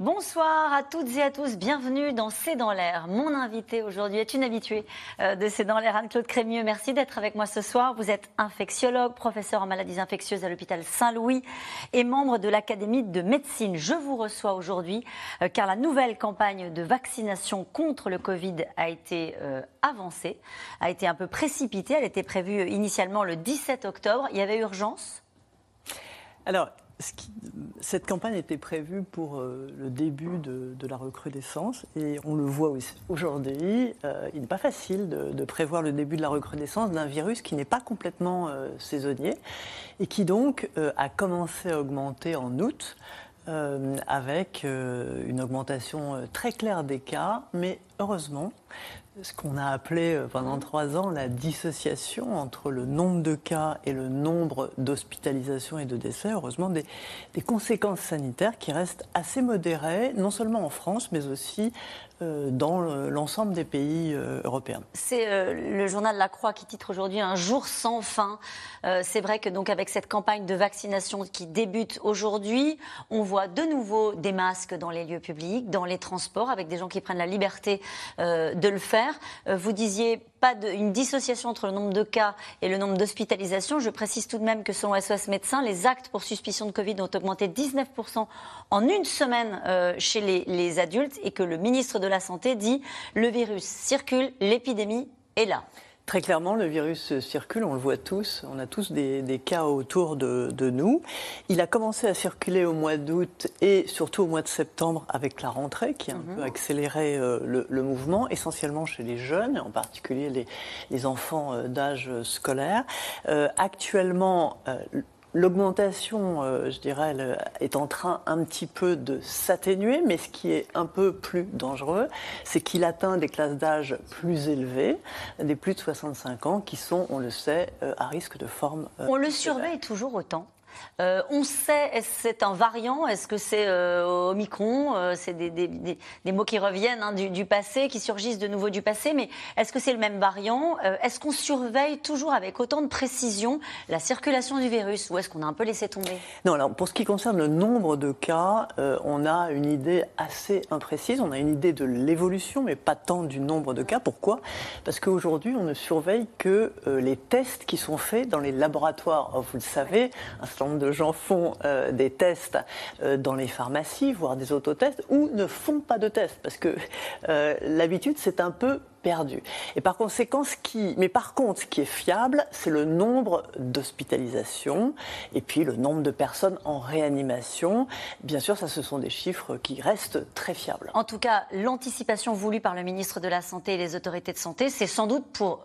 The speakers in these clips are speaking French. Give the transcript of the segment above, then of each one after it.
Bonsoir à toutes et à tous, bienvenue dans C'est dans l'air. Mon invité aujourd'hui est une habituée euh, de C'est dans l'air, Anne-Claude Crémieux. Merci d'être avec moi ce soir. Vous êtes infectiologue, professeur en maladies infectieuses à l'hôpital Saint-Louis et membre de l'Académie de médecine. Je vous reçois aujourd'hui euh, car la nouvelle campagne de vaccination contre le Covid a été euh, avancée, a été un peu précipitée. Elle était prévue initialement le 17 octobre. Il y avait urgence? Alors, cette campagne était prévue pour euh, le début de, la recrudescence et on le voit aujourd'hui. Euh, il n'est pas facile de, prévoir le début de la recrudescence d'un virus qui n'est pas complètement euh, saisonnier et qui donc a commencé à augmenter en août. avec une augmentation très claire des cas, mais heureusement, ce qu'on a appelé euh, pendant trois ans la dissociation entre le nombre de cas et le nombre d'hospitalisations et de décès, heureusement des, conséquences sanitaires qui restent assez modérées, non seulement en France, mais aussi euh, dans l'ensemble des pays euh, européens. C'est le journal La Croix qui titre aujourd'hui Un jour sans fin. C'est vrai que donc avec cette campagne de vaccination qui débute aujourd'hui, on voit de nouveau des masques dans les lieux publics, dans les transports, avec des gens qui prennent la liberté de le faire. Euh, vous disiez pas une dissociation entre le nombre de cas et le nombre d'hospitalisations. Je précise tout de même que selon SOS Médecins, les actes pour suspicion de Covid ont augmenté 19% en une semaine euh, chez les adultes et que le ministre de la Santé dit le virus circule, l'épidémie est là. Très clairement, le virus circule, on le voit tous, on a tous des, cas autour de, nous. Il a commencé à circuler au mois d'août et surtout au mois de septembre avec la rentrée qui a un mhm. peu accéléré euh, le, mouvement, essentiellement chez les jeunes, en particulier les, enfants euh, d'âge scolaire. Euh, actuellement, L'augmentation, euh, je dirais, est en train un petit peu de s'atténuer, mais ce qui est un peu plus dangereux, c'est qu'il atteint des classes d'âge plus élevées, des plus de 65 ans, qui sont, on le sait, euh, à risque de forme. Euh, on le surveille toujours autant euh, on sait, est-ce que c'est un variant? Est-ce que c'est euh, Omicron? Euh, C'est des, mots qui reviennent hein, du, passé, qui surgissent de nouveau du passé, mais est-ce que c'est le même variant? Est-ce qu'on surveille toujours avec autant de précision la circulation du virus ou est-ce qu'on a un peu laissé tomber? Non, alors pour ce qui concerne le nombre de cas, on a une idée assez imprécise. On a une idée de l'évolution, mais pas tant du nombre de cas. Pourquoi? Parce qu'aujourd'hui, on ne surveille que les tests qui sont faits dans les laboratoires. vous le savez, un certain de gens font euh, des tests euh, dans les pharmacies, voire des autotests, ou ne font pas de tests, parce que euh, l'habitude, c'est un peu perdu. Et par conséquent, ce qui, mais par contre, ce qui est fiable, c'est le nombre d'hospitalisations et puis le nombre de personnes en réanimation. Bien sûr, ça, ce sont des chiffres qui restent très fiables. En tout cas, l'anticipation voulue par le ministre de la Santé et les autorités de santé, c'est sans doute pour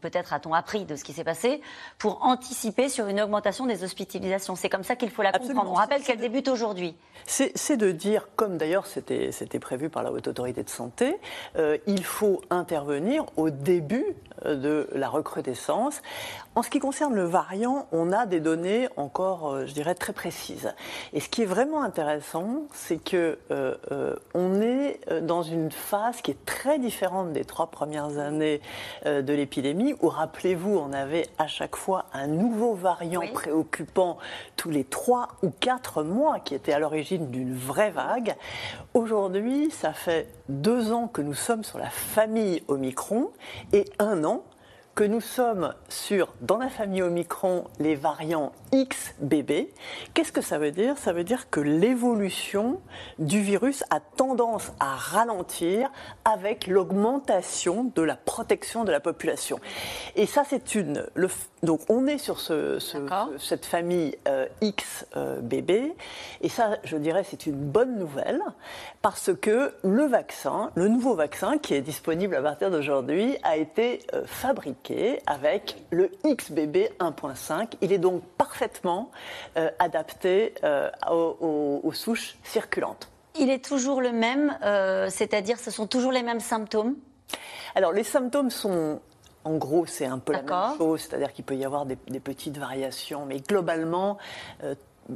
peut-être a-t-on appris de ce qui s'est passé, pour anticiper sur une augmentation des hospitalisations. C'est comme ça qu'il faut la comprendre. On rappelle qu'elle débute aujourd'hui. C'est de dire, comme d'ailleurs c'était prévu par la Haute Autorité de Santé, euh, il faut intervenir au début euh, de la recrudescence. En ce qui concerne le variant, on a des données encore, je dirais, très précises. Et ce qui est vraiment intéressant, c'est que on est dans une phase qui est très différente des trois premières années de l'épidémie où, rappelez-vous, on avait à chaque fois un nouveau variant préoccupant tous les trois ou quatre mois, qui était à l'origine d'une vraie vague. Aujourd'hui, ça fait deux ans que nous sommes sur la famille Omicron et un an que nous sommes sur, dans la famille Omicron, les variants XBB. Qu'est-ce que ça veut dire? Ça veut dire que l'évolution du virus a tendance à ralentir avec l'augmentation de la protection de la population. Et ça, c'est une. Le, donc, on est sur ce, cette famille euh, XBB. Et ça, je dirais, c'est une bonne nouvelle parce que le vaccin, le nouveau vaccin qui est disponible à partir d'aujourd'hui, a été euh, fabriqué avec le XBB 1.5. Il est donc parfaitement euh, adapté euh, aux, souches circulantes. Il est toujours le même, euh, c'est-à-dire ce sont toujours les mêmes symptômes? Alors les symptômes sont en gros, c'est un peu la même chose, c'est-à-dire qu'il peut y avoir des, petites variations, mais globalement,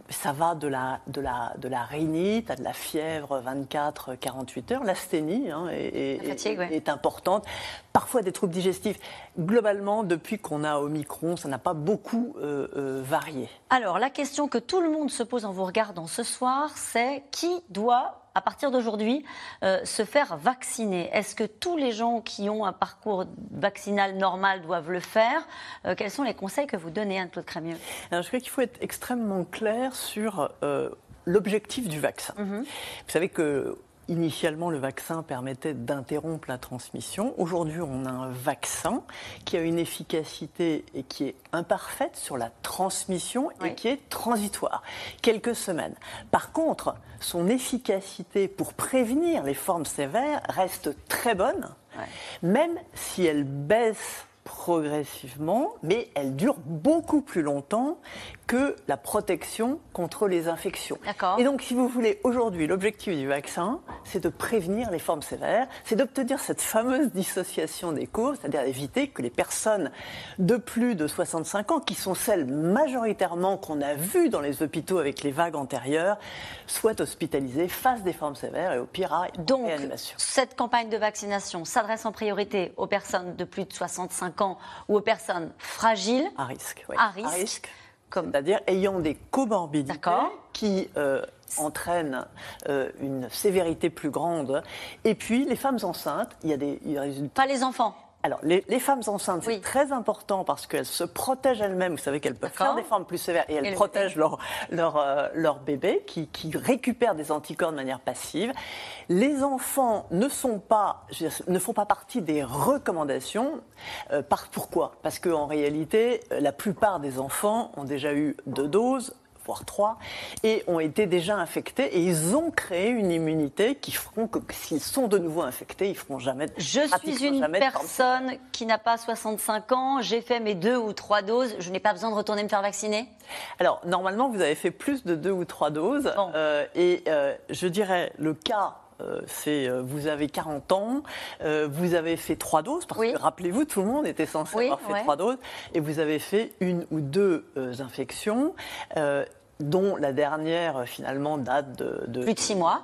ça va de la, de la, de la rhinite à de la fièvre 24-48 heures. L'asthénie hein, est, importante. Parfois des troubles digestifs. Globalement, depuis qu'on a Omicron, ça n'a pas beaucoup euh, euh, varié. Alors, la question que tout le monde se pose en vous regardant ce soir, c'est qui doit à partir d'aujourd'hui, euh, se faire vacciner Est-ce que tous les gens qui ont un parcours vaccinal normal doivent le faire? Euh, Quels sont les conseils que vous donnez, Anne-Claude Crémieux? Je crois qu'il faut être extrêmement clair sur euh, l'objectif du vaccin. Mhm. Vous savez que Initialement, le vaccin permettait d'interrompre la transmission. Aujourd'hui, on a un vaccin qui a une efficacité et qui est imparfaite sur la transmission et qui est transitoire, quelques semaines. Par contre, son efficacité pour prévenir les formes sévères reste très bonne, même si elle baisse progressivement, mais elle dure beaucoup plus longtemps que la protection contre les infections. Et donc, si vous voulez, aujourd'hui, l'objectif du vaccin, c'est de prévenir les formes sévères, c'est d'obtenir cette fameuse dissociation des causes, c'est-à-dire éviter que les personnes de plus de 65 ans, qui sont celles majoritairement qu'on a vues dans les hôpitaux avec les vagues antérieures, soient hospitalisées, fassent des formes sévères et au pire à donc, cette campagne de vaccination s'adresse en priorité aux personnes de plus de 65 ans ou aux personnes fragiles. À risque, oui. À risque. C'est-à-dire ayant des comorbidités qui euh, entraînent euh, une sévérité plus grande. Et puis, les femmes enceintes, il y a des, Pas les enfants alors, les, femmes enceintes, c'est très important parce qu'elles se protègent elles-mêmes. Vous savez qu'elles peuvent faire des formes plus sévères et elles protègent leur, leur, euh, leur, bébé qui, qui, récupère des anticorps de manière passive. Les enfants ne, sont pas, ne font pas partie des recommandations. Euh, par, pourquoi? Parce qu'en réalité, la plupart des enfants ont déjà eu deux doses, voire trois, et ont été déjà infectés et ils ont créé une immunité qui feront que s'ils sont de nouveau infectés, ils feront jamais. De, je suis une personne qui n'a pas 65 ans, j'ai fait mes deux ou trois doses, je n'ai pas besoin de retourner me faire vacciner? Alors normalement, vous avez fait plus de deux ou trois doses, euh, et euh, je dirais le cas c'est vous avez 40 ans, vous avez fait trois doses, parce que rappelez-vous, tout le monde était censé avoir fait trois doses, et vous avez fait une ou deux infections dont la dernière finalement date de, plus de six mois.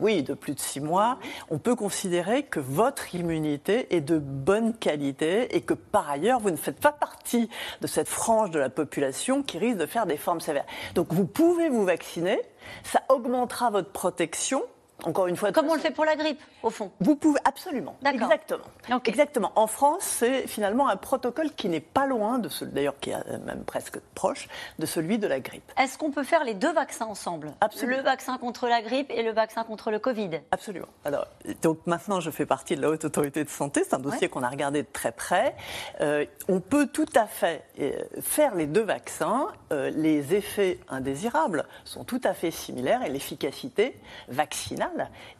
oui, de plus de six mois. On peut considérer que votre immunité est de bonne qualité et que par ailleurs vous ne faites pas partie de cette frange de la population qui risque de faire des formes sévères. Donc vous pouvez vous vacciner, ça augmentera votre protection encore une fois. Comme on le fait pour la grippe, au fond. Vous pouvez absolument. Exactement. Exactement. En France, c'est finalement un protocole qui n'est pas loin de celui, d'ailleurs, qui est euh, même presque proche de celui de la grippe. Est-ce qu'on peut faire les deux vaccins ensemble? Absolument. Le vaccin contre la grippe et le vaccin contre le Covid Absolument. Alors, donc maintenant, je fais partie de la haute autorité de santé. C'est un dossier qu'on a regardé de très près. Euh, on peut tout à fait euh, faire les deux vaccins. les effets indésirables sont tout à fait similaires et l'efficacité vaccinale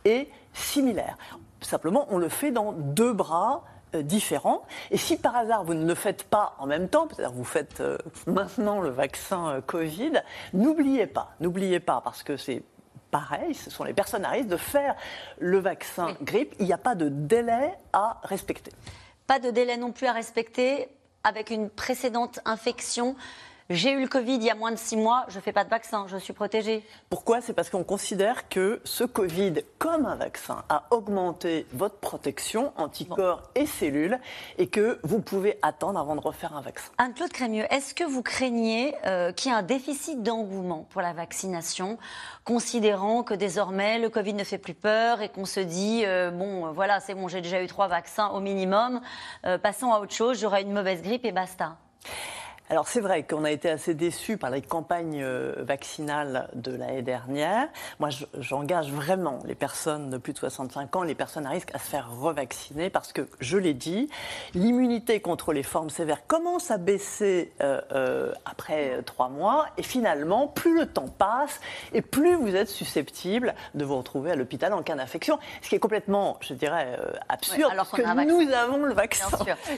est similaire. Simplement, on le fait dans deux bras euh, différents. Et si par hasard vous ne le faites pas en même temps, c'est-à-dire vous faites euh, maintenant le vaccin euh, Covid, n'oubliez pas, n'oubliez pas, parce que c'est pareil, ce sont les personnes à risque de faire le vaccin grippe. Il n'y a pas de délai à respecter. Pas de délai non plus à respecter avec une précédente infection j'ai eu le Covid il y a moins de six mois, je ne fais pas de vaccin, je suis protégée. Pourquoi? C'est parce qu'on considère que ce Covid, comme un vaccin, a augmenté votre protection, anticorps et cellules, et que vous pouvez attendre avant de refaire un vaccin. Anne-Claude Crémieux, est-ce que vous craignez euh, qu'il y ait un déficit d'engouement pour la vaccination, considérant que désormais le Covid ne fait plus peur et qu'on se dit, euh, bon, voilà, c'est bon, j'ai déjà eu trois vaccins au minimum, euh, passons à autre chose, j'aurai une mauvaise grippe et basta? Alors c'est vrai qu'on a été assez déçus par les campagnes euh, vaccinales de l'année dernière. Moi, j'engage vraiment les personnes de plus de 65 ans, les personnes à risque, à se faire revacciner parce que, je l'ai dit, l'immunité contre les formes sévères commence à baisser euh, euh, après trois mois et finalement, plus le temps passe et plus vous êtes susceptible de vous retrouver à l'hôpital en cas d'infection, ce qui est complètement, je dirais, absurde alors parce que nous avons le vaccin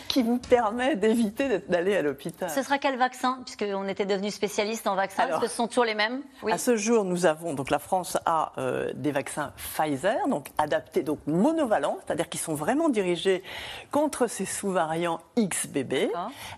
qui vous permet d'éviter d'aller à l'hôpital. Ce sera quel vaccin Puisqu'on était devenu spécialiste en vaccins. Est-ce que ce sont toujours les mêmes? À ce jour, nous avons, donc la France a euh, des vaccins Pfizer, donc adaptés, donc monovalents, c'est-à-dire qui sont vraiment dirigés contre ces sous-variants XBB.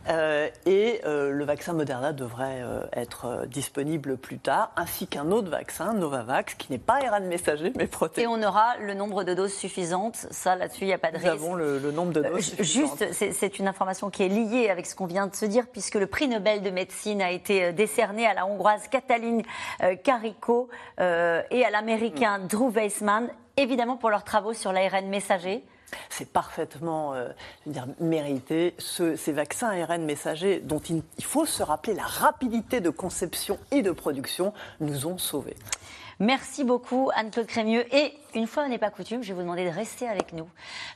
Euh, et euh, le vaccin Moderna devrait être disponible plus tard, ainsi qu'un autre vaccin, Novavax, qui n'est pas RN messager, mais protégé. Et on aura le nombre de doses suffisantes. Ça, là-dessus, il n'y a pas de risque. Nous avons le, nombre de doses. Juste, c'est une information qui est liée avec ce qu'on vient de se dire, puisque le prix Nobel de médecine a été euh, décerné à la hongroise Katalin euh, Kariko euh, et à l'américain mm. Drew Weissman, évidemment pour leurs travaux sur l'ARN messager. C'est parfaitement dire, mérité. ces vaccins ARN messagers, dont il, faut se rappeler la rapidité de conception et de production, nous ont sauvés. Merci beaucoup Anne-Claude Crémieux. Et une fois n'est pas coutume, je vais vous demander de rester avec nous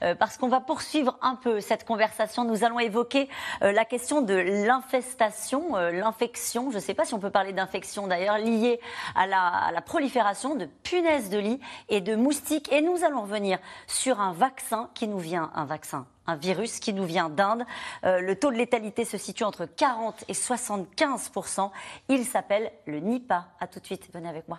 euh, parce qu'on va poursuivre un peu cette conversation. Nous allons évoquer euh, la question de l'infestation, euh, l'infection. Je ne sais pas si on peut parler d'infection d'ailleurs liée à la, prolifération de punaises de lit et de moustiques. Et nous allons revenir sur un vaccin qui nous vient, un vaccin un virus qui nous vient d'Inde. le taux de létalité se situe entre 40 et 75% Il s'appelle le Nipah. À tout de suite, venez avec moi.